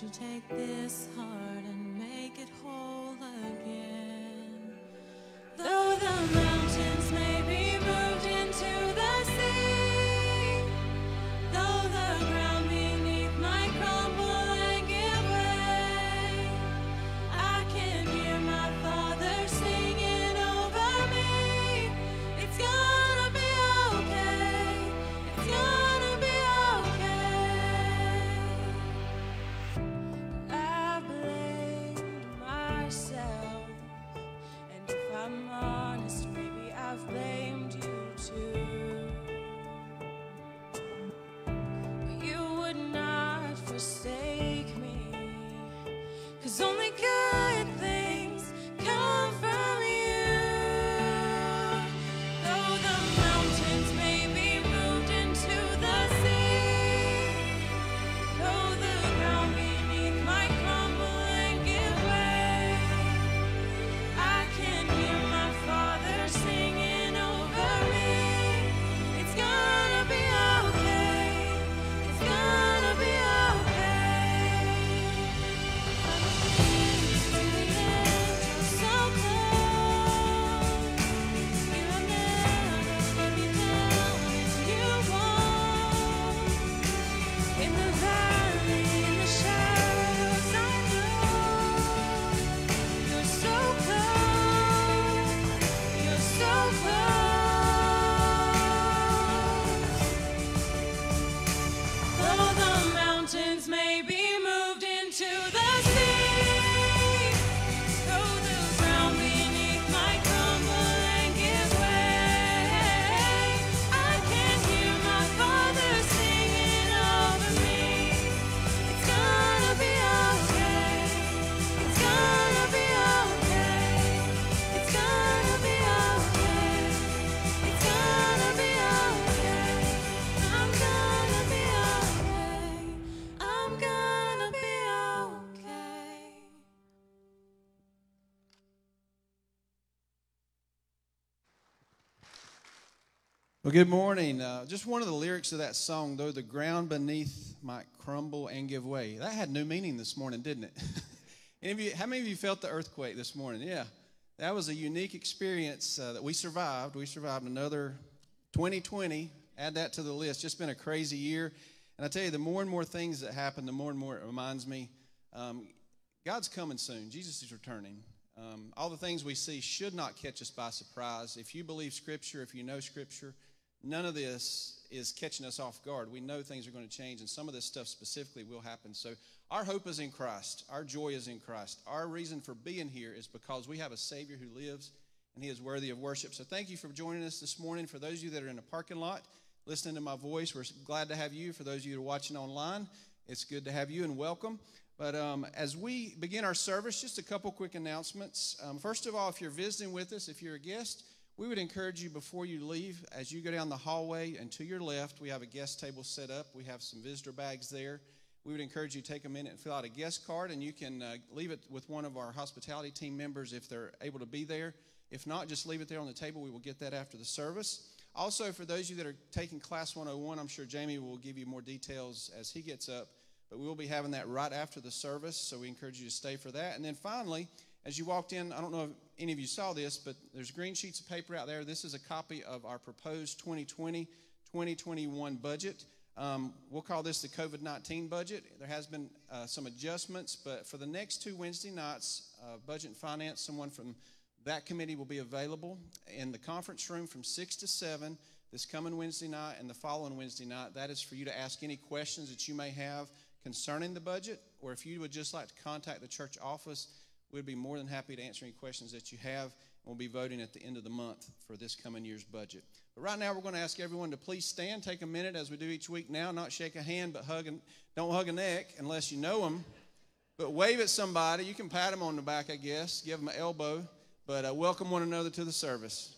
You take this heart Well, good morning. Uh, just one of the lyrics of that song, though the ground beneath might crumble and give way. That had new meaning this morning, didn't it? Any of you, how many of you felt the earthquake this morning? Yeah, that was a unique experience uh, that we survived. We survived another 2020. Add that to the list. Just been a crazy year. And I tell you, the more and more things that happen, the more and more it reminds me um, God's coming soon. Jesus is returning. Um, all the things we see should not catch us by surprise. If you believe Scripture, if you know Scripture, none of this is catching us off guard. We know things are going to change, and some of this stuff specifically will happen. So, our hope is in Christ. Our joy is in Christ. Our reason for being here is because we have a Savior who lives, and He is worthy of worship. So, thank you for joining us this morning. For those of you that are in a parking lot listening to my voice, we're glad to have you. For those of you that are watching online, it's good to have you and welcome. But um, as we begin our service, just a couple quick announcements. Um, first of all, if you're visiting with us, if you're a guest, we would encourage you before you leave, as you go down the hallway and to your left, we have a guest table set up. We have some visitor bags there. We would encourage you to take a minute and fill out a guest card, and you can uh, leave it with one of our hospitality team members if they're able to be there. If not, just leave it there on the table. We will get that after the service. Also, for those of you that are taking Class 101, I'm sure Jamie will give you more details as he gets up. But we will be having that right after the service, so we encourage you to stay for that. And then finally, as you walked in, I don't know if any of you saw this, but there's green sheets of paper out there. This is a copy of our proposed 2020 2021 budget. Um, we'll call this the COVID 19 budget. There has been uh, some adjustments, but for the next two Wednesday nights, uh, Budget and Finance, someone from that committee will be available in the conference room from 6 to 7 this coming Wednesday night and the following Wednesday night. That is for you to ask any questions that you may have concerning the budget, or if you would just like to contact the church office, we'd be more than happy to answer any questions that you have. We'll be voting at the end of the month for this coming year's budget. But right now, we're going to ask everyone to please stand, take a minute as we do each week now, not shake a hand, but hug and don't hug a neck unless you know them. But wave at somebody. You can pat them on the back, I guess, give them an elbow, but uh, welcome one another to the service.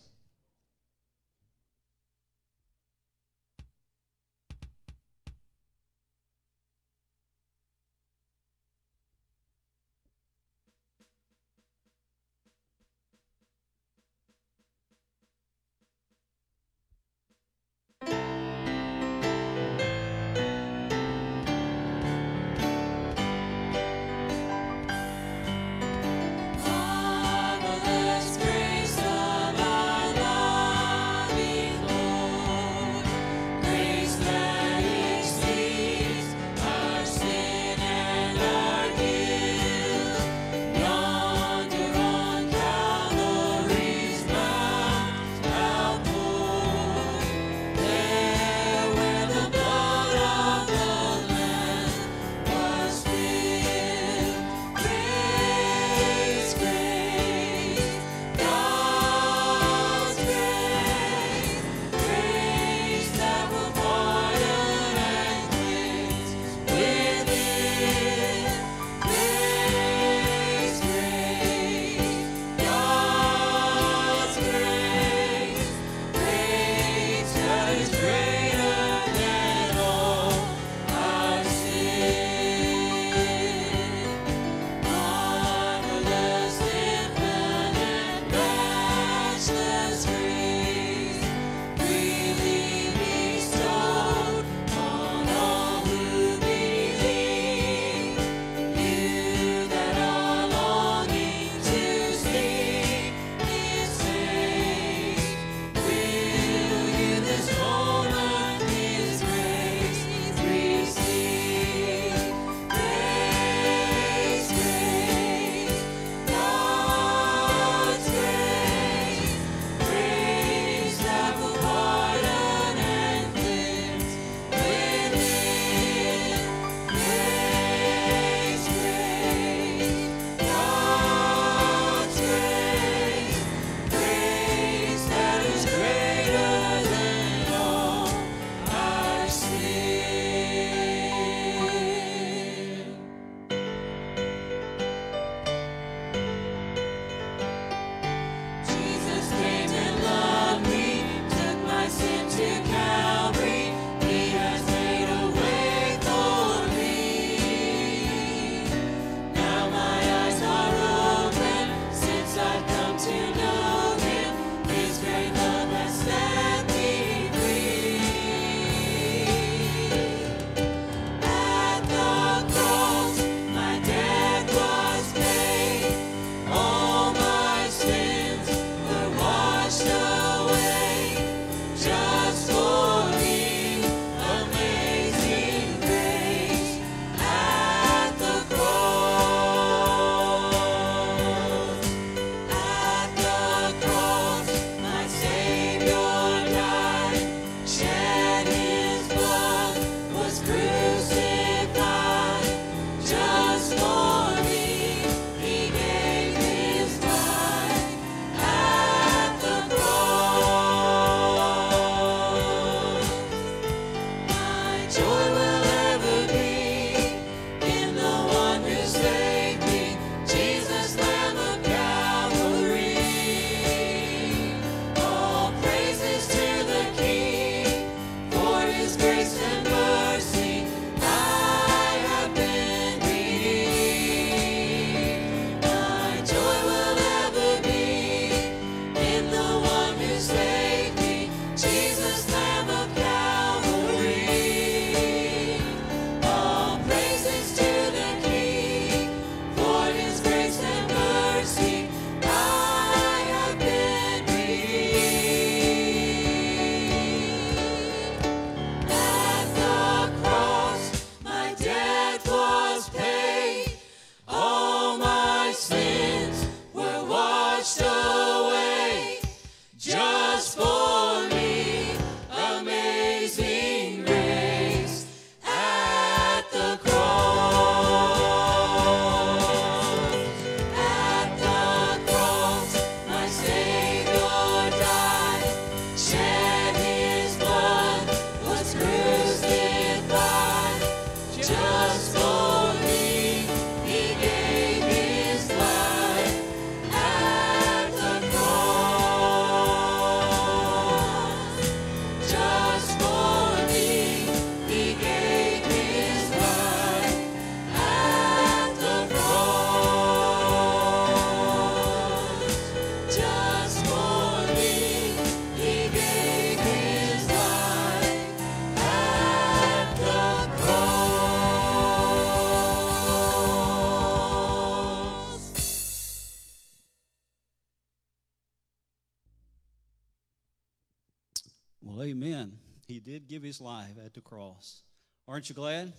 Amen. He did give his life at the cross. Aren't you glad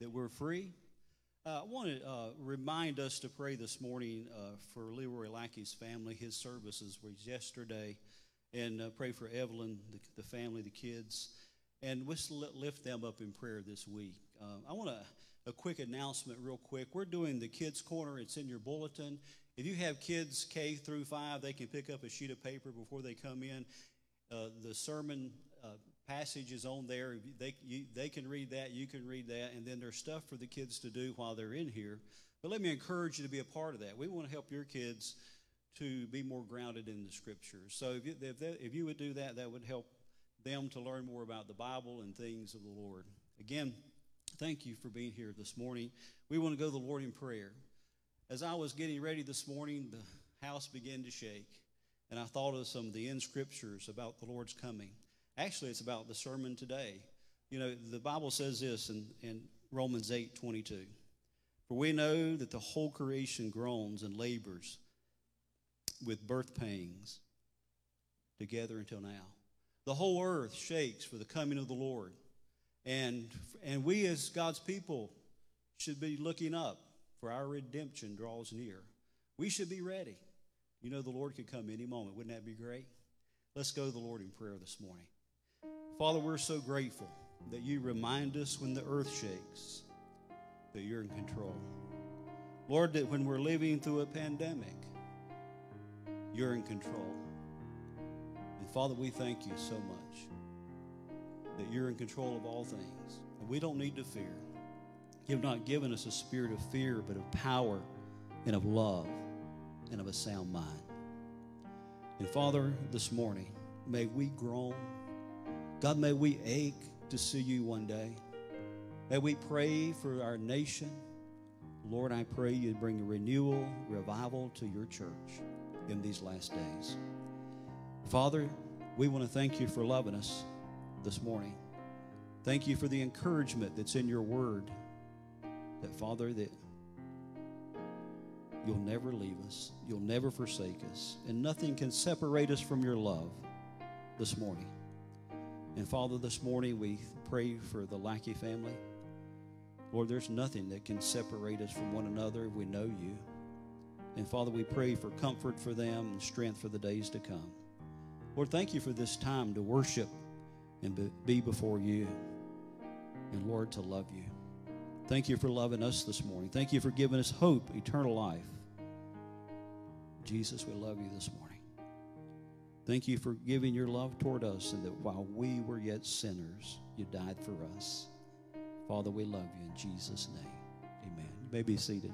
that we're free? Uh, I want to uh, remind us to pray this morning uh, for Leroy Lackey's family. His services was yesterday. And uh, pray for Evelyn, the, the, family, the kids. And let's lift them up in prayer this week. Uh, I want a, a quick announcement, real quick. We're doing the Kids Corner, it's in your bulletin. If you have kids K through 5, they can pick up a sheet of paper before they come in. Uh, the sermon uh, passage is on there. They, you, they can read that, you can read that, and then there's stuff for the kids to do while they're in here. But let me encourage you to be a part of that. We want to help your kids to be more grounded in the scriptures. So if you, if, if you would do that, that would help them to learn more about the Bible and things of the Lord. Again, thank you for being here this morning. We want to go to the Lord in prayer. As I was getting ready this morning, the house began to shake, and I thought of some of the end scriptures about the Lord's coming. Actually, it's about the sermon today. You know, the Bible says this in, in Romans 8 22. For we know that the whole creation groans and labors with birth pangs together until now. The whole earth shakes for the coming of the Lord. And, and we, as God's people, should be looking up for our redemption draws near. We should be ready. You know, the Lord could come any moment. Wouldn't that be great? Let's go to the Lord in prayer this morning. Father, we're so grateful that you remind us when the earth shakes that you're in control. Lord, that when we're living through a pandemic, you're in control. And Father, we thank you so much that you're in control of all things. And we don't need to fear. You've not given us a spirit of fear, but of power and of love and of a sound mind. And Father, this morning, may we groan. God, may we ache to see you one day. May we pray for our nation. Lord, I pray you bring a renewal, revival to your church in these last days. Father, we want to thank you for loving us this morning. Thank you for the encouragement that's in your word. That, Father, that you'll never leave us, you'll never forsake us, and nothing can separate us from your love this morning. And Father, this morning we pray for the Lackey family. Lord, there's nothing that can separate us from one another if we know you. And Father, we pray for comfort for them and strength for the days to come. Lord, thank you for this time to worship and be before you. And Lord, to love you. Thank you for loving us this morning. Thank you for giving us hope, eternal life. Jesus, we love you this morning. Thank you for giving your love toward us and that while we were yet sinners, you died for us. Father, we love you in Jesus' name. Amen. You may be seated.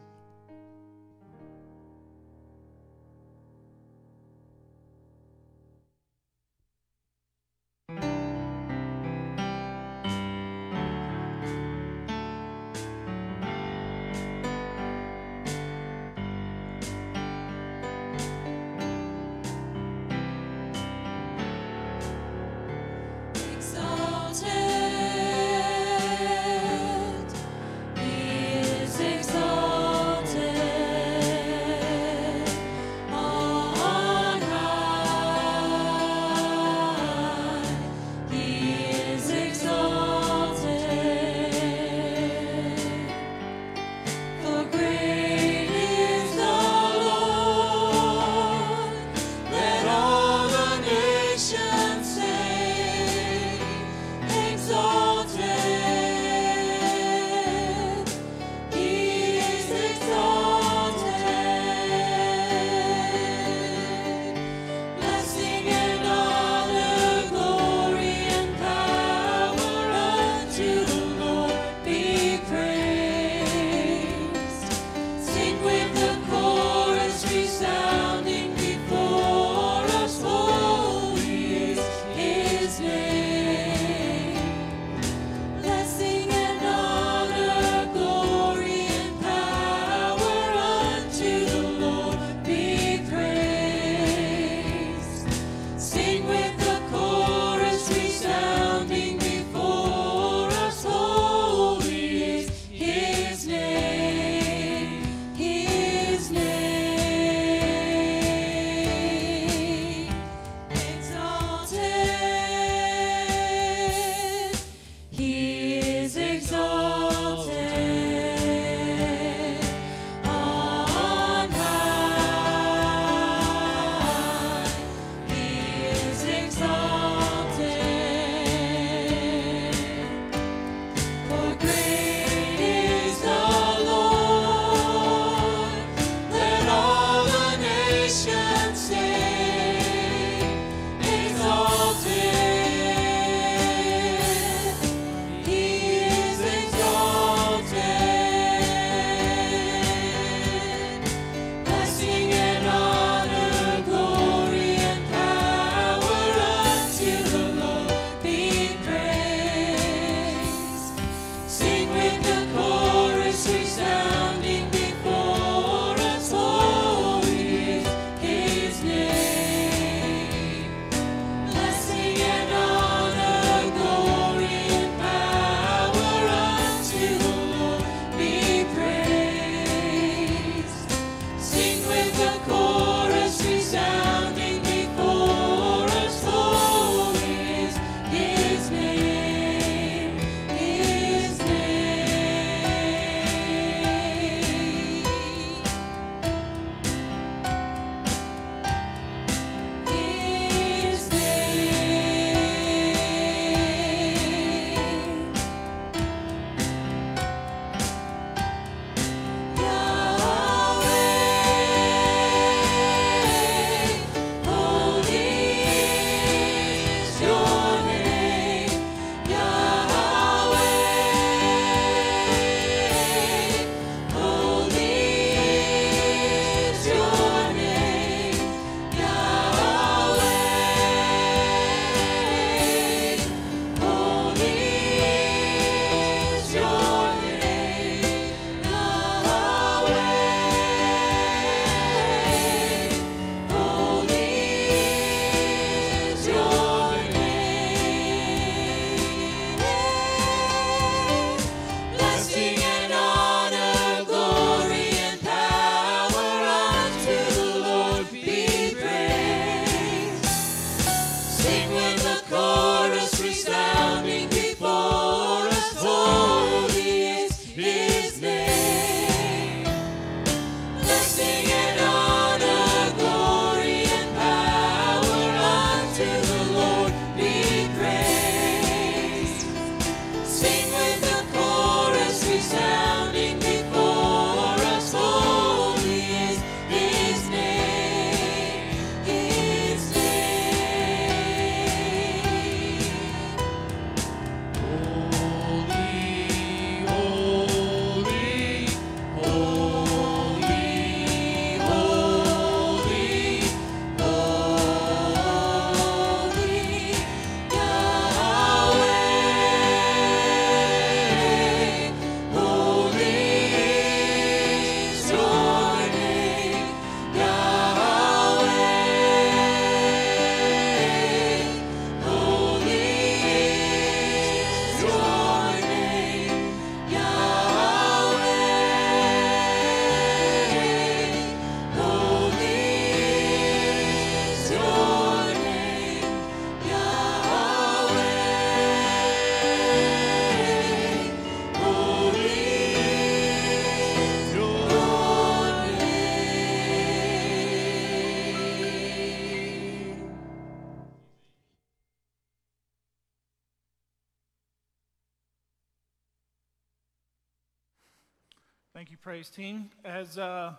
Thank you, praise team. As uh,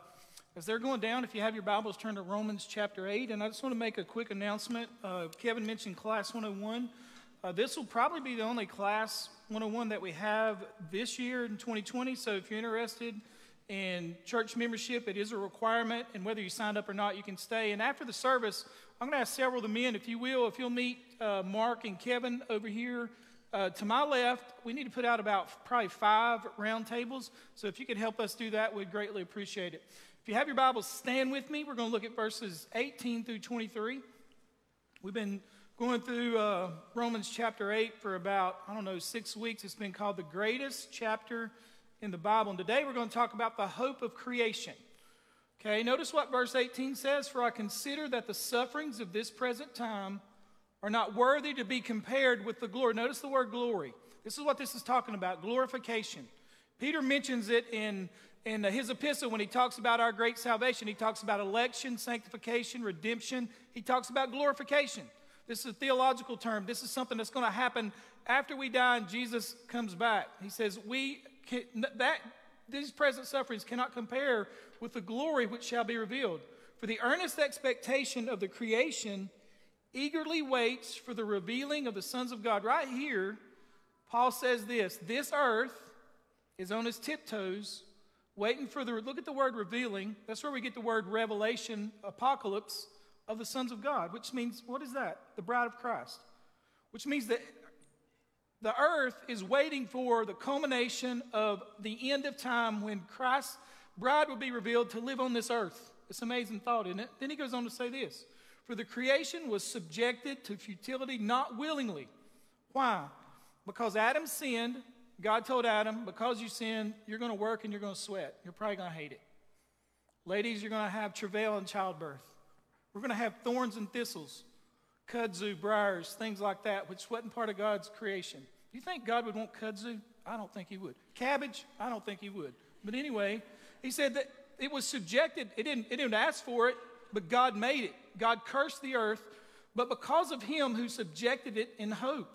as they're going down, if you have your Bibles, turn to Romans chapter eight. And I just want to make a quick announcement. Uh, Kevin mentioned Class 101. Uh, this will probably be the only Class 101 that we have this year in 2020. So if you're interested in church membership, it is a requirement. And whether you signed up or not, you can stay. And after the service, I'm going to ask several of the men, if you will, if you'll meet uh, Mark and Kevin over here. Uh, to my left, we need to put out about probably five round tables. So if you could help us do that, we'd greatly appreciate it. If you have your Bibles, stand with me. We're going to look at verses 18 through 23. We've been going through uh, Romans chapter 8 for about, I don't know, six weeks. It's been called the greatest chapter in the Bible. And today we're going to talk about the hope of creation. Okay, notice what verse 18 says For I consider that the sufferings of this present time are not worthy to be compared with the glory. Notice the word glory. This is what this is talking about glorification. Peter mentions it in, in his epistle when he talks about our great salvation. He talks about election, sanctification, redemption. He talks about glorification. This is a theological term. This is something that's going to happen after we die and Jesus comes back. He says, We can, that these present sufferings cannot compare with the glory which shall be revealed. For the earnest expectation of the creation eagerly waits for the revealing of the sons of God. Right here, Paul says this this earth is on its tiptoes, waiting for the look at the word revealing. That's where we get the word revelation, apocalypse of the sons of God, which means what is that? The bride of Christ. Which means that the earth is waiting for the culmination of the end of time when Christ's bride will be revealed to live on this earth. It's an amazing thought, isn't it? Then he goes on to say this For the creation was subjected to futility not willingly. Why? Because Adam sinned. God told Adam, because you sinned, you're going to work and you're going to sweat. You're probably going to hate it. Ladies, you're going to have travail and childbirth. We're going to have thorns and thistles, kudzu, briars, things like that, which wasn't part of God's creation. You think God would want kudzu? I don't think He would. Cabbage? I don't think He would. But anyway, He said that it was subjected. It didn't. It didn't ask for it, but God made it. God cursed the earth, but because of Him who subjected it in hope,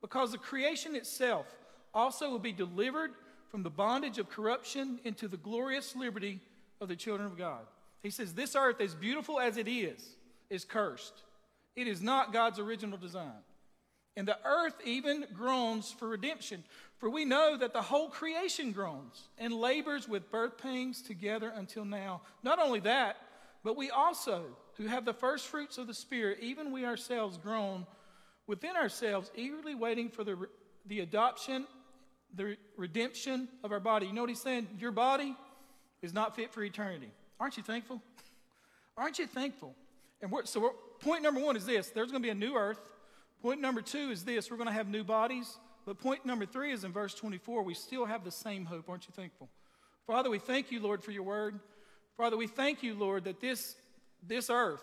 because the creation itself also will be delivered from the bondage of corruption into the glorious liberty of the children of God. He says, This earth, as beautiful as it is, is cursed. It is not God's original design. And the earth even groans for redemption. For we know that the whole creation groans and labors with birth pains together until now. Not only that, but we also, who have the first fruits of the Spirit, even we ourselves groan within ourselves, eagerly waiting for the, the adoption, the redemption of our body. You know what he's saying? Your body is not fit for eternity. Aren't you thankful? Aren't you thankful? And we're, so we're, point number one is this there's going to be a new earth. Point number two is this we're going to have new bodies. But point number three is in verse 24. We still have the same hope. Aren't you thankful? Father, we thank you, Lord, for your word. Father, we thank you, Lord, that this, this earth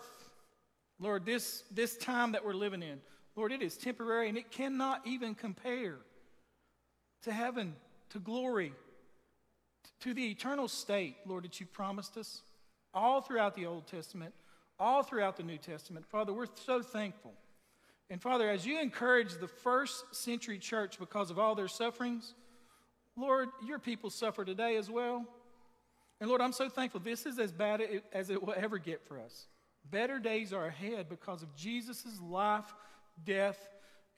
Lord, this, this time that we're living in, Lord, it is temporary and it cannot even compare to heaven, to glory, to the eternal state, Lord, that you've promised us all throughout the Old Testament, all throughout the New Testament. Father, we're so thankful. And Father, as you encourage the first century church because of all their sufferings, Lord, your people suffer today as well. And Lord, I'm so thankful. This is as bad as it will ever get for us. Better days are ahead because of Jesus' life, death,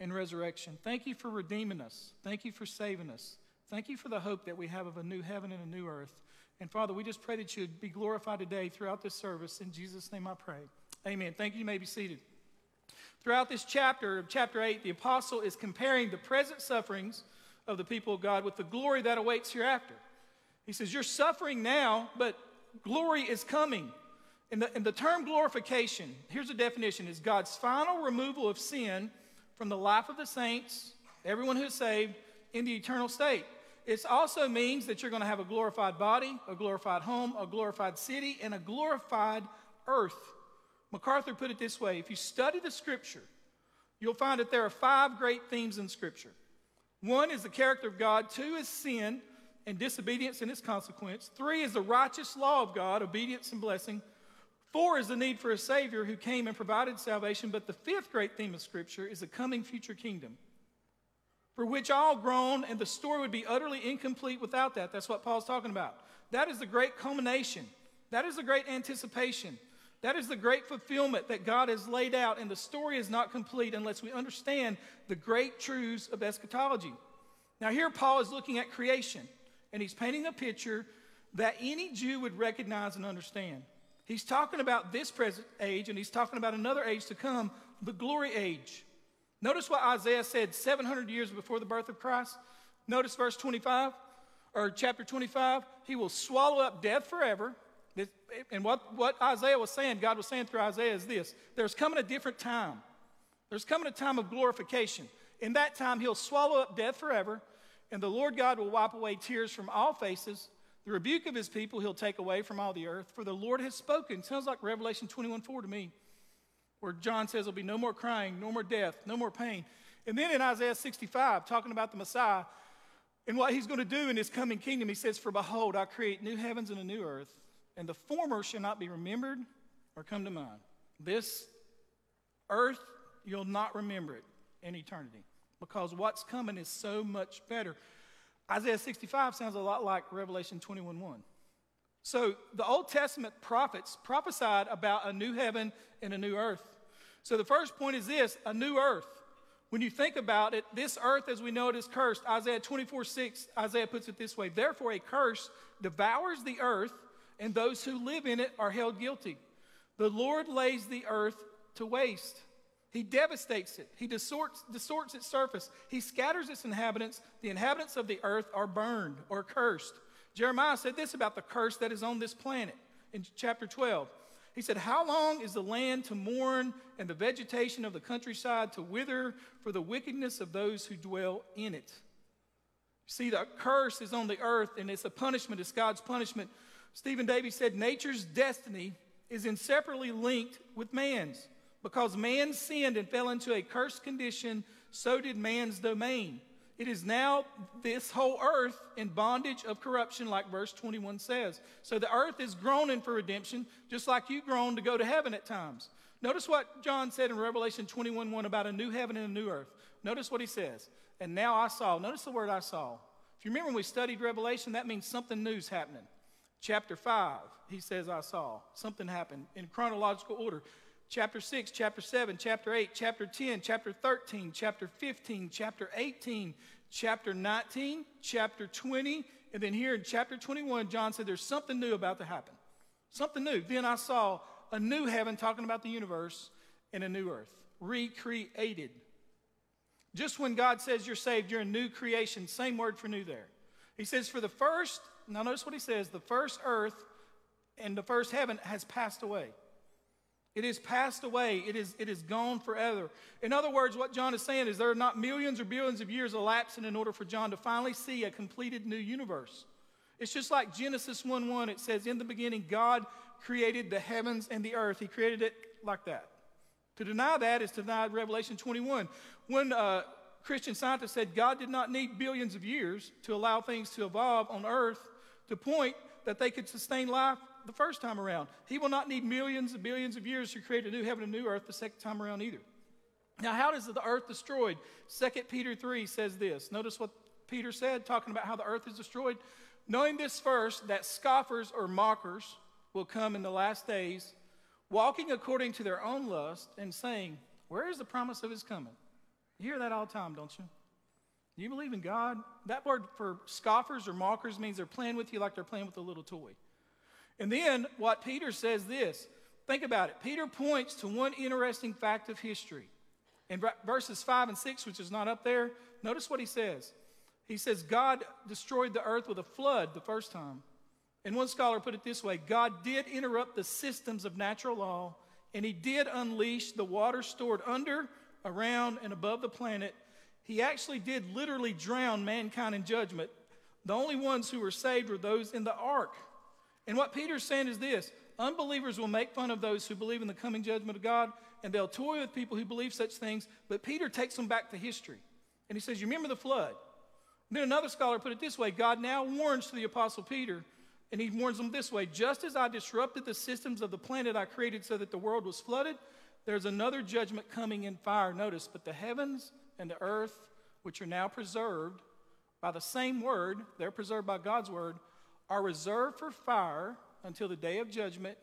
and resurrection. Thank you for redeeming us. Thank you for saving us. Thank you for the hope that we have of a new heaven and a new earth. And Father, we just pray that you would be glorified today throughout this service. In Jesus' name I pray. Amen. Thank you. You may be seated. Throughout this chapter, chapter 8, the apostle is comparing the present sufferings of the people of God with the glory that awaits hereafter. He says, You're suffering now, but glory is coming. And the, and the term glorification, here's a definition, is God's final removal of sin from the life of the saints, everyone who's saved, in the eternal state. It also means that you're going to have a glorified body, a glorified home, a glorified city, and a glorified earth. MacArthur put it this way if you study the scripture, you'll find that there are five great themes in scripture. One is the character of God, two is sin and disobedience and its consequence, three is the righteous law of God, obedience and blessing. Four is the need for a Savior who came and provided salvation. But the fifth great theme of Scripture is the coming future kingdom for which all groan, and the story would be utterly incomplete without that. That's what Paul's talking about. That is the great culmination. That is the great anticipation. That is the great fulfillment that God has laid out, and the story is not complete unless we understand the great truths of eschatology. Now, here Paul is looking at creation, and he's painting a picture that any Jew would recognize and understand. He's talking about this present age, and he's talking about another age to come, the glory age. Notice what Isaiah said 700 years before the birth of Christ. Notice verse 25, or chapter 25. He will swallow up death forever. And what, what Isaiah was saying, God was saying through Isaiah, is this there's coming a different time. There's coming a time of glorification. In that time, he'll swallow up death forever, and the Lord God will wipe away tears from all faces the rebuke of his people he'll take away from all the earth, for the Lord has spoken. Sounds like Revelation 21 4 to me, where John says there'll be no more crying, no more death, no more pain. And then in Isaiah 65, talking about the Messiah and what he's going to do in his coming kingdom, he says, For behold, I create new heavens and a new earth, and the former shall not be remembered or come to mind. This earth, you'll not remember it in eternity because what's coming is so much better. Isaiah 65 sounds a lot like Revelation 21 1. So the Old Testament prophets prophesied about a new heaven and a new earth. So the first point is this a new earth. When you think about it, this earth as we know it is cursed. Isaiah 24 6, Isaiah puts it this way Therefore, a curse devours the earth, and those who live in it are held guilty. The Lord lays the earth to waste. He devastates it. He distorts, distorts its surface. He scatters its inhabitants. The inhabitants of the earth are burned or cursed. Jeremiah said this about the curse that is on this planet in chapter 12. He said, How long is the land to mourn and the vegetation of the countryside to wither for the wickedness of those who dwell in it? See, the curse is on the earth and it's a punishment, it's God's punishment. Stephen Davey said, Nature's destiny is inseparably linked with man's. Because man sinned and fell into a cursed condition, so did man's domain. It is now this whole earth in bondage of corruption, like verse 21 says. So the earth is groaning for redemption, just like you groan to go to heaven at times. Notice what John said in Revelation 21 1 about a new heaven and a new earth. Notice what he says. And now I saw. Notice the word I saw. If you remember when we studied Revelation, that means something new's happening. Chapter 5, he says, I saw. Something happened in chronological order chapter 6, chapter 7, chapter 8, chapter 10, chapter 13, chapter 15, chapter 18, chapter 19, chapter 20, and then here in chapter 21, John said there's something new about to happen. Something new. Then I saw a new heaven talking about the universe and a new earth, recreated. Just when God says you're saved, you're a new creation. Same word for new there. He says, for the first, now notice what he says the first earth and the first heaven has passed away. It is passed away. It is, it is gone forever. In other words, what John is saying is there are not millions or billions of years elapsing in order for John to finally see a completed new universe. It's just like Genesis 1 1. It says, In the beginning, God created the heavens and the earth. He created it like that. To deny that is to deny Revelation 21. When uh, Christian scientists said God did not need billions of years to allow things to evolve on earth to point that they could sustain life the first time around. He will not need millions and billions of years to create a new heaven and new earth the second time around either. Now, how does the earth destroyed? 2 Peter 3 says this. Notice what Peter said, talking about how the earth is destroyed. Knowing this first, that scoffers or mockers will come in the last days, walking according to their own lust, and saying, Where is the promise of his coming? You hear that all the time, don't you? You believe in God? That word for scoffers or mockers means they're playing with you like they're playing with a little toy. And then what Peter says this think about it. Peter points to one interesting fact of history. In verses 5 and 6, which is not up there, notice what he says. He says, God destroyed the earth with a flood the first time. And one scholar put it this way God did interrupt the systems of natural law, and he did unleash the water stored under, around, and above the planet. He actually did literally drown mankind in judgment. The only ones who were saved were those in the ark. And what Peter's saying is this unbelievers will make fun of those who believe in the coming judgment of God, and they'll toy with people who believe such things. But Peter takes them back to history. And he says, You remember the flood? Then another scholar put it this way God now warns to the Apostle Peter, and he warns them this way Just as I disrupted the systems of the planet I created so that the world was flooded, there's another judgment coming in fire. Notice, but the heavens and the earth, which are now preserved by the same word, they're preserved by God's word, are reserved for fire until the day of judgment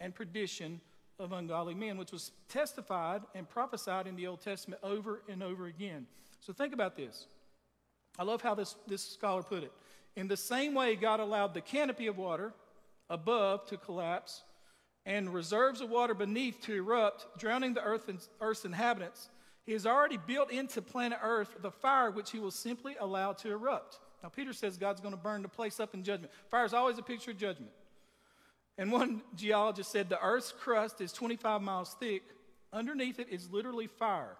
and perdition of ungodly men, which was testified and prophesied in the Old Testament over and over again. So think about this. I love how this, this scholar put it. In the same way, God allowed the canopy of water above to collapse and reserves of water beneath to erupt, drowning the earth and, earth's inhabitants. He has already built into planet Earth the fire which he will simply allow to erupt. Now, Peter says God's going to burn the place up in judgment. Fire is always a picture of judgment. And one geologist said the Earth's crust is 25 miles thick. Underneath it is literally fire.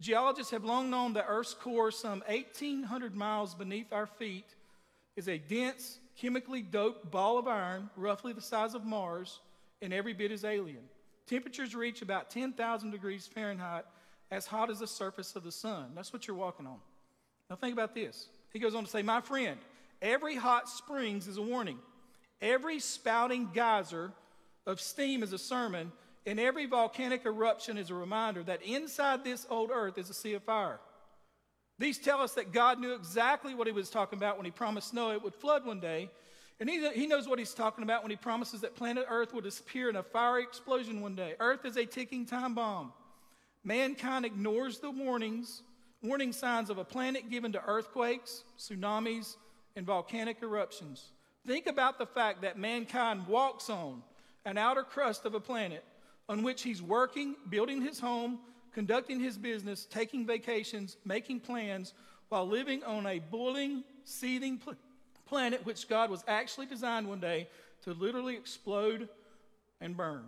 Geologists have long known the Earth's core, some 1,800 miles beneath our feet, is a dense, chemically doped ball of iron, roughly the size of Mars, and every bit is alien. Temperatures reach about 10,000 degrees Fahrenheit, as hot as the surface of the sun. That's what you're walking on. Now, think about this. He goes on to say, My friend, every hot springs is a warning, every spouting geyser of steam is a sermon, and every volcanic eruption is a reminder that inside this old earth is a sea of fire. These tell us that God knew exactly what he was talking about when he promised Noah it would flood one day. And he, he knows what he's talking about when he promises that planet Earth will disappear in a fiery explosion one day. Earth is a ticking time bomb. Mankind ignores the warnings, warning signs of a planet given to earthquakes, tsunamis, and volcanic eruptions. Think about the fact that mankind walks on an outer crust of a planet on which he's working, building his home, conducting his business, taking vacations, making plans, while living on a boiling, seething pl- planet which God was actually designed one day to literally explode and burn.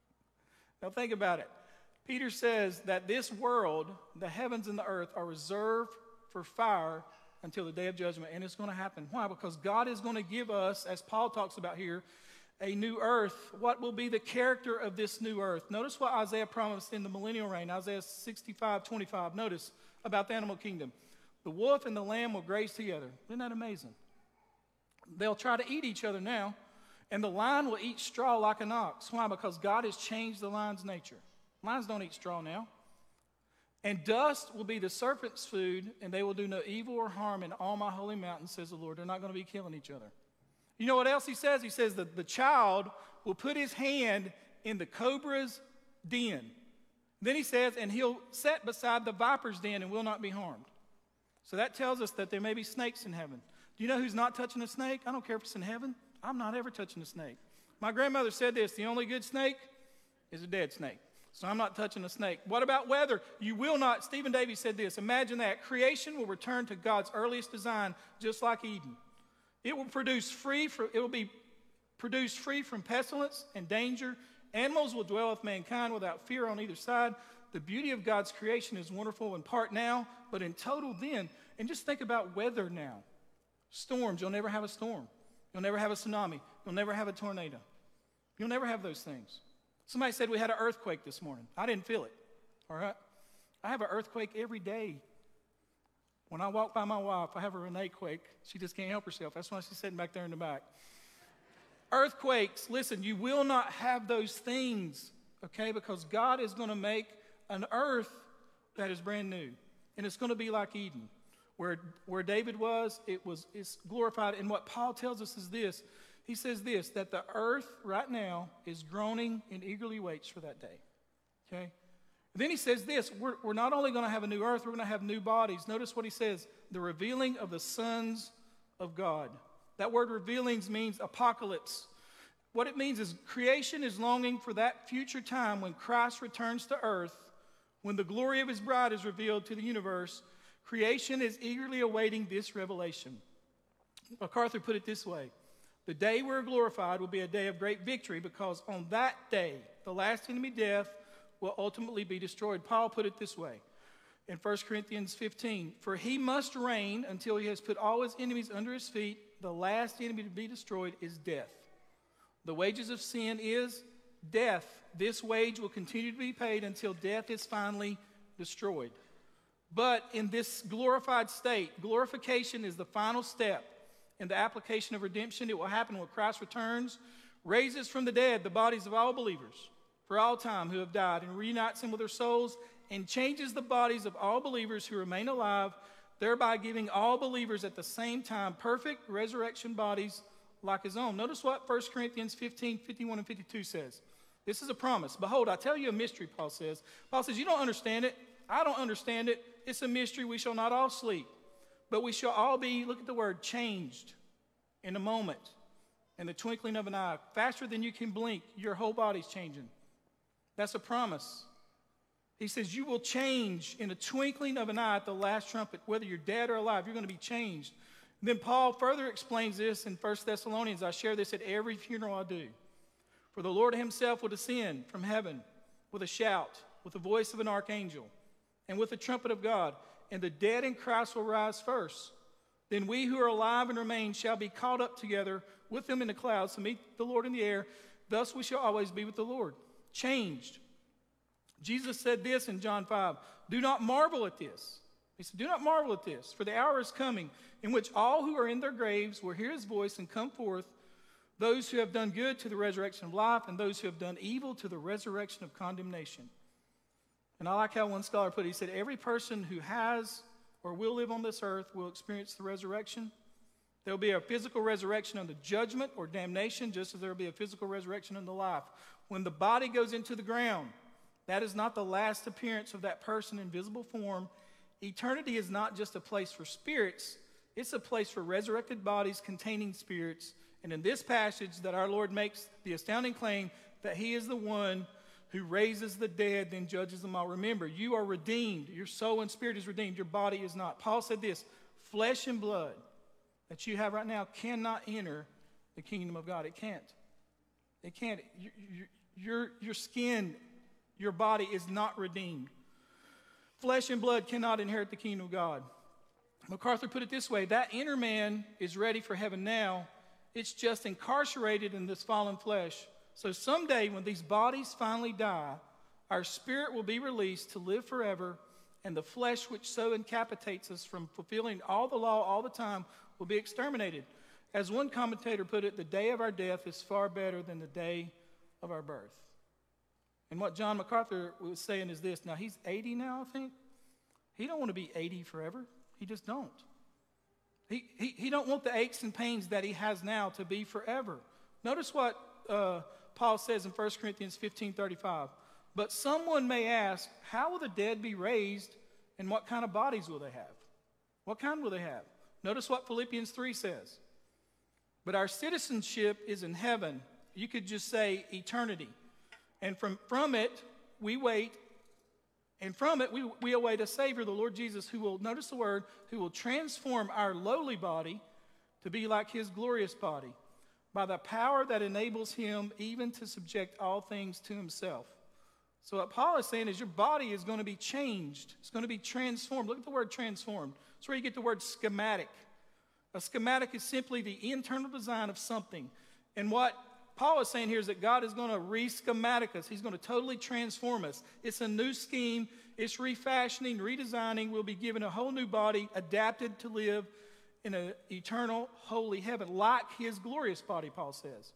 now, think about it. Peter says that this world, the heavens and the earth, are reserved for fire until the day of judgment, and it's going to happen. Why? Because God is going to give us, as Paul talks about here, a new earth. What will be the character of this new earth? Notice what Isaiah promised in the millennial reign, Isaiah 65 25. Notice about the animal kingdom. The wolf and the lamb will graze together. Isn't that amazing? They'll try to eat each other now, and the lion will eat straw like an ox. Why? Because God has changed the lion's nature. Lions don't eat straw now. And dust will be the serpent's food, and they will do no evil or harm in all my holy mountains, says the Lord. They're not going to be killing each other. You know what else he says? He says that the child will put his hand in the cobra's den. Then he says, and he'll set beside the viper's den and will not be harmed. So that tells us that there may be snakes in heaven. Do you know who's not touching a snake? I don't care if it's in heaven. I'm not ever touching a snake. My grandmother said this the only good snake is a dead snake. So I'm not touching a snake. What about weather? You will not. Stephen Davies said this Imagine that. Creation will return to God's earliest design, just like Eden. It will produce free from, it will be produced free from pestilence and danger. Animals will dwell with mankind without fear on either side. The beauty of God's creation is wonderful in part now, but in total then. And just think about weather now. Storms, you'll never have a storm. You'll never have a tsunami. You'll never have a tornado. You'll never have those things. Somebody said we had an earthquake this morning. I didn't feel it. All right? I have an earthquake every day. When I walk by my wife, I have a Renee quake. She just can't help herself. That's why she's sitting back there in the back. Earthquakes, listen, you will not have those things, okay? Because God is going to make an earth that is brand new. And it's going to be like Eden. Where, where David was, it was it's glorified. And what Paul tells us is this. He says this that the earth right now is groaning and eagerly waits for that day. Okay? Then he says this we're, we're not only going to have a new earth, we're going to have new bodies. Notice what he says the revealing of the sons of God. That word revealings means apocalypse. What it means is creation is longing for that future time when Christ returns to earth, when the glory of his bride is revealed to the universe. Creation is eagerly awaiting this revelation. MacArthur put it this way The day we're glorified will be a day of great victory because on that day, the last enemy, death, will ultimately be destroyed. Paul put it this way in 1 Corinthians 15 For he must reign until he has put all his enemies under his feet. The last enemy to be destroyed is death. The wages of sin is death. This wage will continue to be paid until death is finally destroyed. But in this glorified state, glorification is the final step in the application of redemption. It will happen when Christ returns, raises from the dead the bodies of all believers for all time who have died and reunites them with their souls and changes the bodies of all believers who remain alive, thereby giving all believers at the same time perfect resurrection bodies like his own. Notice what 1 Corinthians 15 51 and 52 says. This is a promise. Behold, I tell you a mystery, Paul says. Paul says, You don't understand it. I don't understand it. It's a mystery. We shall not all sleep, but we shall all be, look at the word, changed in a moment, in the twinkling of an eye. Faster than you can blink, your whole body's changing. That's a promise. He says, You will change in a twinkling of an eye at the last trumpet. Whether you're dead or alive, you're going to be changed. Then Paul further explains this in 1 Thessalonians. I share this at every funeral I do. For the Lord himself will descend from heaven with a shout, with the voice of an archangel, and with the trumpet of God, and the dead in Christ will rise first. Then we who are alive and remain shall be caught up together with them in the clouds to meet the Lord in the air. Thus we shall always be with the Lord changed. Jesus said this in John 5 Do not marvel at this. He said, Do not marvel at this, for the hour is coming in which all who are in their graves will hear his voice and come forth, those who have done good to the resurrection of life, and those who have done evil to the resurrection of condemnation. And I like how one scholar put it. He said, Every person who has or will live on this earth will experience the resurrection. There will be a physical resurrection under judgment or damnation, just as there will be a physical resurrection in the life. When the body goes into the ground, that is not the last appearance of that person in visible form. Eternity is not just a place for spirits, it's a place for resurrected bodies containing spirits. And in this passage, that our Lord makes the astounding claim that He is the one who raises the dead, then judges them all. Remember, you are redeemed. Your soul and spirit is redeemed. Your body is not. Paul said this flesh and blood that you have right now cannot enter the kingdom of God. It can't. It can't. Your, your, your skin, your body is not redeemed. Flesh and blood cannot inherit the kingdom of God. MacArthur put it this way that inner man is ready for heaven now, it's just incarcerated in this fallen flesh. So someday, when these bodies finally die, our spirit will be released to live forever, and the flesh which so incapacitates us from fulfilling all the law all the time will be exterminated. As one commentator put it, the day of our death is far better than the day of our birth. And what John MacArthur was saying is this. Now he's 80 now, I think. He don't want to be 80 forever. He just don't. He, he, he don't want the aches and pains that he has now to be forever. Notice what uh, Paul says in 1 Corinthians 15 35. But someone may ask, How will the dead be raised, and what kind of bodies will they have? What kind will they have? Notice what Philippians 3 says. But our citizenship is in heaven. You could just say eternity. And from, from it, we wait, and from it, we, we await a Savior, the Lord Jesus, who will, notice the word, who will transform our lowly body to be like his glorious body by the power that enables him even to subject all things to himself. So, what Paul is saying is your body is going to be changed, it's going to be transformed. Look at the word transformed. That's where you get the word schematic. A schematic is simply the internal design of something. And what Paul is saying here is that God is going to re-schematic us. He's going to totally transform us. It's a new scheme. It's refashioning, redesigning. We'll be given a whole new body, adapted to live in an eternal, holy heaven, like his glorious body, Paul says.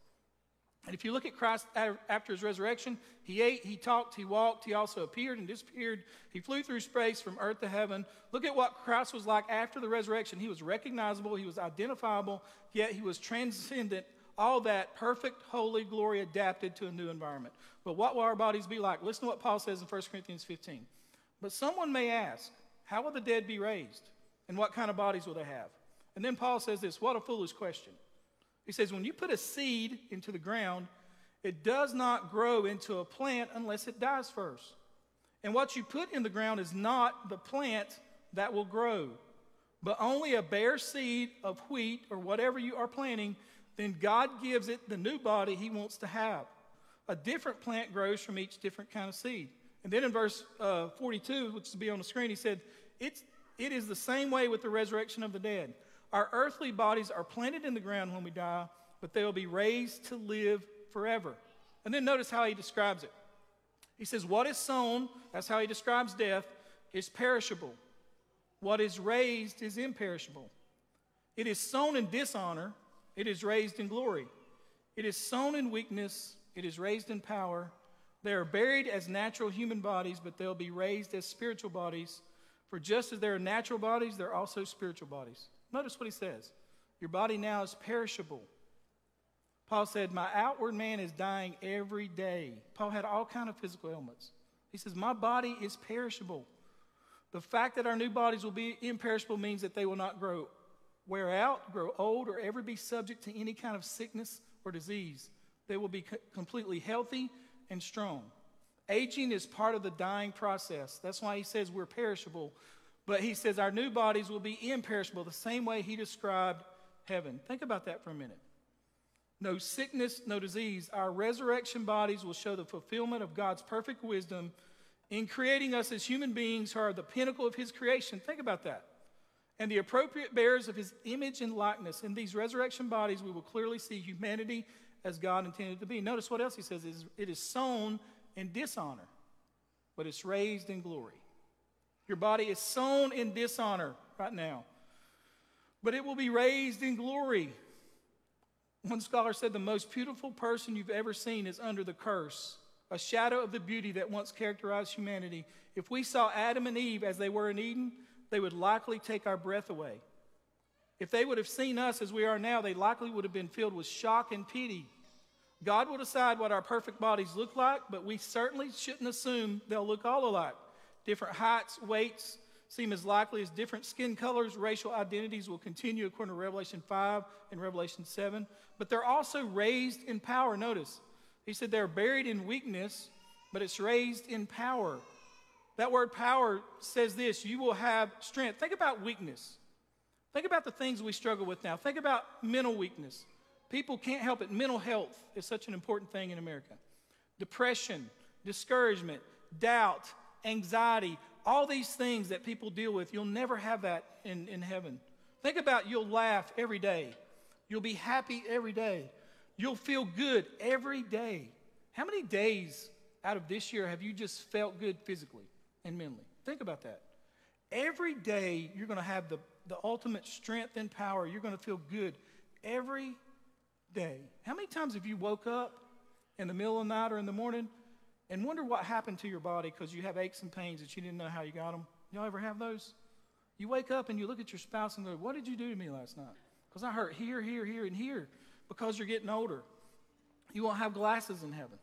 And if you look at Christ after his resurrection, he ate, he talked, he walked, he also appeared and disappeared. He flew through space from earth to heaven. Look at what Christ was like after the resurrection. He was recognizable, he was identifiable, yet he was transcendent. All that perfect, holy glory adapted to a new environment. But what will our bodies be like? Listen to what Paul says in 1 Corinthians 15. But someone may ask, How will the dead be raised? And what kind of bodies will they have? And then Paul says this What a foolish question. He says, when you put a seed into the ground, it does not grow into a plant unless it dies first. And what you put in the ground is not the plant that will grow, but only a bare seed of wheat or whatever you are planting. Then God gives it the new body He wants to have. A different plant grows from each different kind of seed. And then in verse uh, 42, which to be on the screen, he said, it's, It is the same way with the resurrection of the dead. Our earthly bodies are planted in the ground when we die, but they will be raised to live forever. And then notice how he describes it. He says, What is sown, that's how he describes death, is perishable. What is raised is imperishable. It is sown in dishonor, it is raised in glory. It is sown in weakness, it is raised in power. They are buried as natural human bodies, but they'll be raised as spiritual bodies. For just as there are natural bodies, there are also spiritual bodies. Notice what he says Your body now is perishable. Paul said, My outward man is dying every day. Paul had all kind of physical ailments. He says, My body is perishable. The fact that our new bodies will be imperishable means that they will not grow, wear out, grow old, or ever be subject to any kind of sickness or disease. They will be co- completely healthy and strong. Aging is part of the dying process. That's why he says we're perishable but he says our new bodies will be imperishable, the same way he described heaven. Think about that for a minute. No sickness, no disease. Our resurrection bodies will show the fulfillment of God's perfect wisdom in creating us as human beings who are the pinnacle of his creation. Think about that. And the appropriate bearers of his image and likeness. In these resurrection bodies, we will clearly see humanity as God intended to be. Notice what else he says it is sown in dishonor, but it's raised in glory. Your body is sown in dishonor right now, but it will be raised in glory. One scholar said the most beautiful person you've ever seen is under the curse, a shadow of the beauty that once characterized humanity. If we saw Adam and Eve as they were in Eden, they would likely take our breath away. If they would have seen us as we are now, they likely would have been filled with shock and pity. God will decide what our perfect bodies look like, but we certainly shouldn't assume they'll look all alike. Different heights, weights seem as likely as different skin colors. Racial identities will continue according to Revelation 5 and Revelation 7. But they're also raised in power. Notice, he said they're buried in weakness, but it's raised in power. That word power says this you will have strength. Think about weakness. Think about the things we struggle with now. Think about mental weakness. People can't help it. Mental health is such an important thing in America. Depression, discouragement, doubt, anxiety, all these things that people deal with, you'll never have that in, in heaven. Think about you'll laugh every day. You'll be happy every day. You'll feel good every day. How many days out of this year have you just felt good physically and mentally? Think about that. Every day you're going to have the, the ultimate strength and power. You're going to feel good every day. How many times have you woke up in the middle of the night or in the morning and wonder what happened to your body because you have aches and pains that you didn't know how you got them. Y'all ever have those? You wake up and you look at your spouse and go, What did you do to me last night? Because I hurt here, here, here, and here because you're getting older. You won't have glasses in heaven.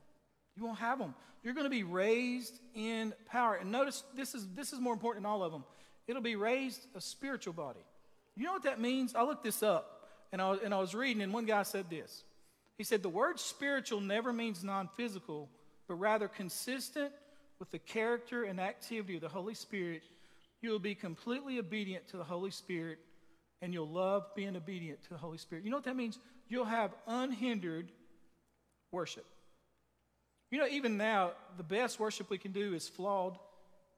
You won't have them. You're going to be raised in power. And notice this is, this is more important than all of them. It'll be raised a spiritual body. You know what that means? I looked this up and I, and I was reading, and one guy said this. He said, The word spiritual never means non physical, but rather consistent with the character and activity of the Holy Spirit, you will be completely obedient to the Holy Spirit and you'll love being obedient to the Holy Spirit. You know what that means? You'll have unhindered worship. You know, even now, the best worship we can do is flawed.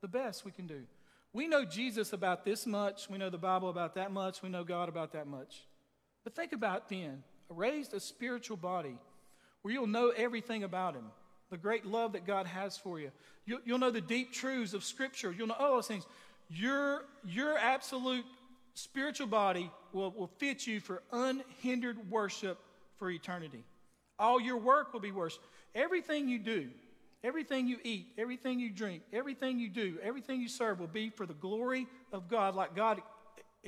The best we can do. We know Jesus about this much. We know the Bible about that much. We know God about that much. But think about then raised a spiritual body where you'll know everything about Him, the great love that God has for you. You'll, you'll know the deep truths of Scripture. You'll know all those things. Your, your absolute spiritual body will, will fit you for unhindered worship for eternity. All your work will be worship. Everything you do, everything you eat, everything you drink, everything you do, everything you serve will be for the glory of God, like God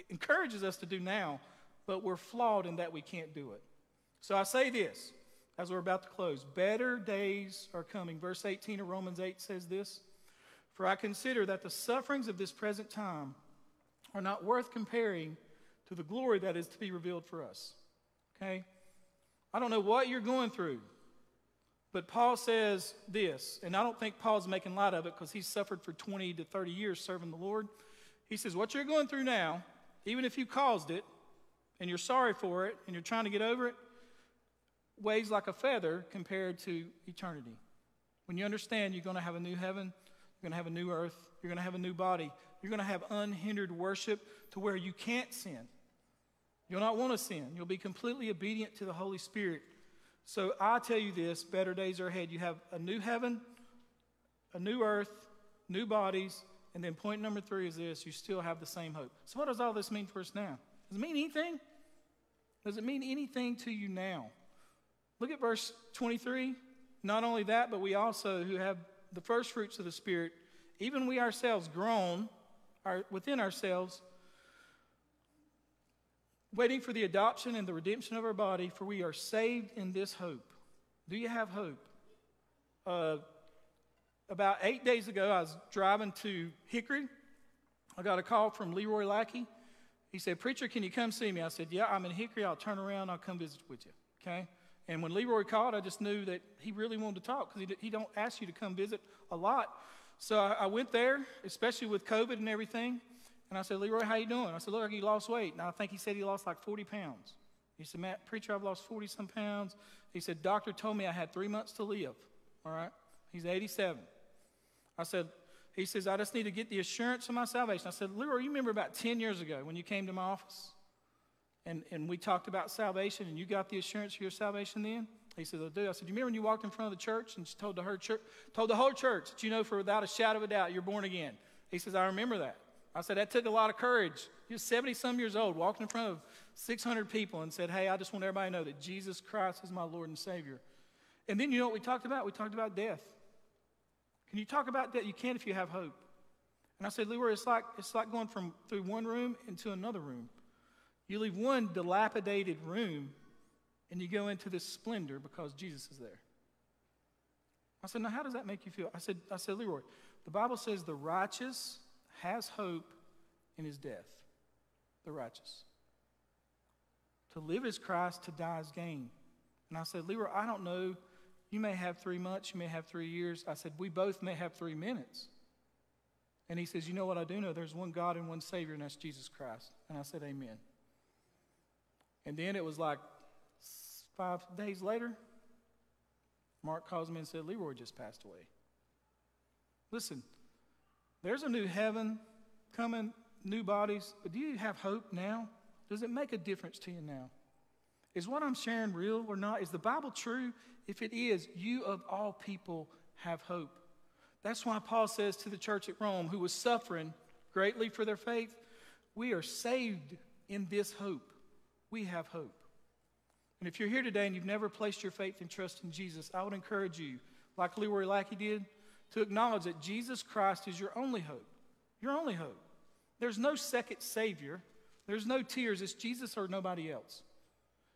encourages us to do now, but we're flawed in that we can't do it. So I say this as we're about to close better days are coming. Verse 18 of Romans 8 says this For I consider that the sufferings of this present time are not worth comparing to the glory that is to be revealed for us. Okay? I don't know what you're going through, but Paul says this, and I don't think Paul's making light of it because he's suffered for 20 to 30 years serving the Lord. He says, What you're going through now, even if you caused it and you're sorry for it and you're trying to get over it, weighs like a feather compared to eternity. When you understand you're going to have a new heaven, you're going to have a new earth, you're going to have a new body, you're going to have unhindered worship to where you can't sin. You'll not want to sin. You'll be completely obedient to the Holy Spirit. So I tell you this better days are ahead. You have a new heaven, a new earth, new bodies, and then point number three is this you still have the same hope. So, what does all this mean for us now? Does it mean anything? Does it mean anything to you now? Look at verse 23. Not only that, but we also, who have the first fruits of the Spirit, even we ourselves groan our, within ourselves, waiting for the adoption and the redemption of our body, for we are saved in this hope. Do you have hope? Uh, about eight days ago, I was driving to Hickory. I got a call from Leroy Lackey. He said, Preacher, can you come see me? I said, Yeah, I'm in Hickory. I'll turn around. I'll come visit with you. Okay? And when Leroy called, I just knew that he really wanted to talk because he, he don't ask you to come visit a lot. So I, I, went there, especially with COVID and everything. And I said, Leroy, how you doing? I said, look like you lost weight. And I think he said he lost like 40 pounds. He said, Matt, preacher, I've lost 40 some pounds. He said, doctor told me I had three months to live. All right? He's 87. I said, he says, I just need to get the assurance of my salvation. I said, Leroy, you remember about 10 years ago when you came to my office? And, and we talked about salvation and you got the assurance of your salvation then? He said, I do. I said, Do you remember when you walked in front of the church and told the, whole church, told the whole church that you know for without a shadow of a doubt you're born again? He says, I remember that. I said, that took a lot of courage. You're 70 some years old, walking in front of 600 people and said, Hey, I just want everybody to know that Jesus Christ is my Lord and Savior. And then you know what we talked about? We talked about death. Can you talk about death? You can if you have hope. And I said, Leroy, it's like, it's like going from through one room into another room. You leave one dilapidated room and you go into this splendor because Jesus is there. I said, Now, how does that make you feel? I said, I said, Leroy, the Bible says the righteous has hope in his death. The righteous. To live is Christ, to die is gain. And I said, Leroy, I don't know. You may have three months, you may have three years. I said, We both may have three minutes. And he says, You know what I do know? There's one God and one Savior, and that's Jesus Christ. And I said, Amen. And then it was like five days later, Mark calls me and said, Leroy just passed away. Listen, there's a new heaven coming, new bodies, but do you have hope now? Does it make a difference to you now? Is what I'm sharing real or not? Is the Bible true? If it is, you of all people have hope. That's why Paul says to the church at Rome, who was suffering greatly for their faith, we are saved in this hope. We have hope. And if you're here today and you've never placed your faith and trust in Jesus, I would encourage you, like Leroy Lackey did, to acknowledge that Jesus Christ is your only hope. Your only hope. There's no second Savior, there's no tears. It's Jesus or nobody else.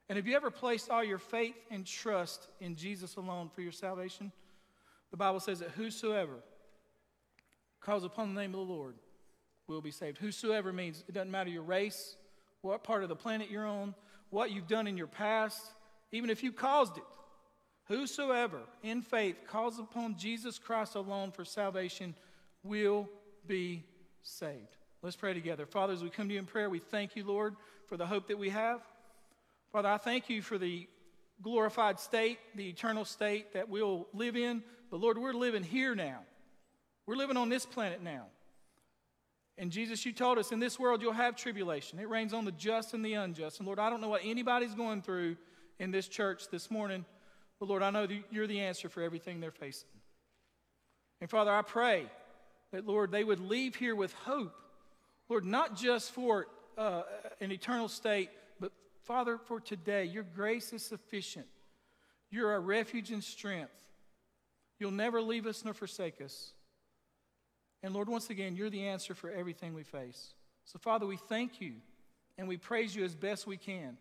And have you ever placed all your faith and trust in Jesus alone for your salvation? The Bible says that whosoever calls upon the name of the Lord will be saved. Whosoever means it doesn't matter your race, what part of the planet you're on, what you've done in your past, even if you caused it. Whosoever in faith calls upon Jesus Christ alone for salvation will be saved. Let's pray together. Father, as we come to you in prayer, we thank you, Lord, for the hope that we have. Father, I thank you for the glorified state, the eternal state that we'll live in. But Lord, we're living here now. We're living on this planet now. And Jesus, you told us in this world you'll have tribulation. It rains on the just and the unjust. And Lord, I don't know what anybody's going through in this church this morning, But Lord, I know that you're the answer for everything they're facing. And Father, I pray that, Lord, they would leave here with hope. Lord, not just for uh, an eternal state, but Father, for today. Your grace is sufficient. You're our refuge and strength. You'll never leave us nor forsake us. And Lord, once again, you're the answer for everything we face. So, Father, we thank you and we praise you as best we can.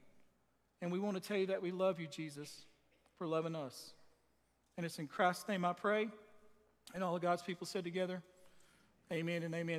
And we want to tell you that we love you, Jesus, for loving us. And it's in Christ's name I pray. And all of God's people said together, Amen and amen.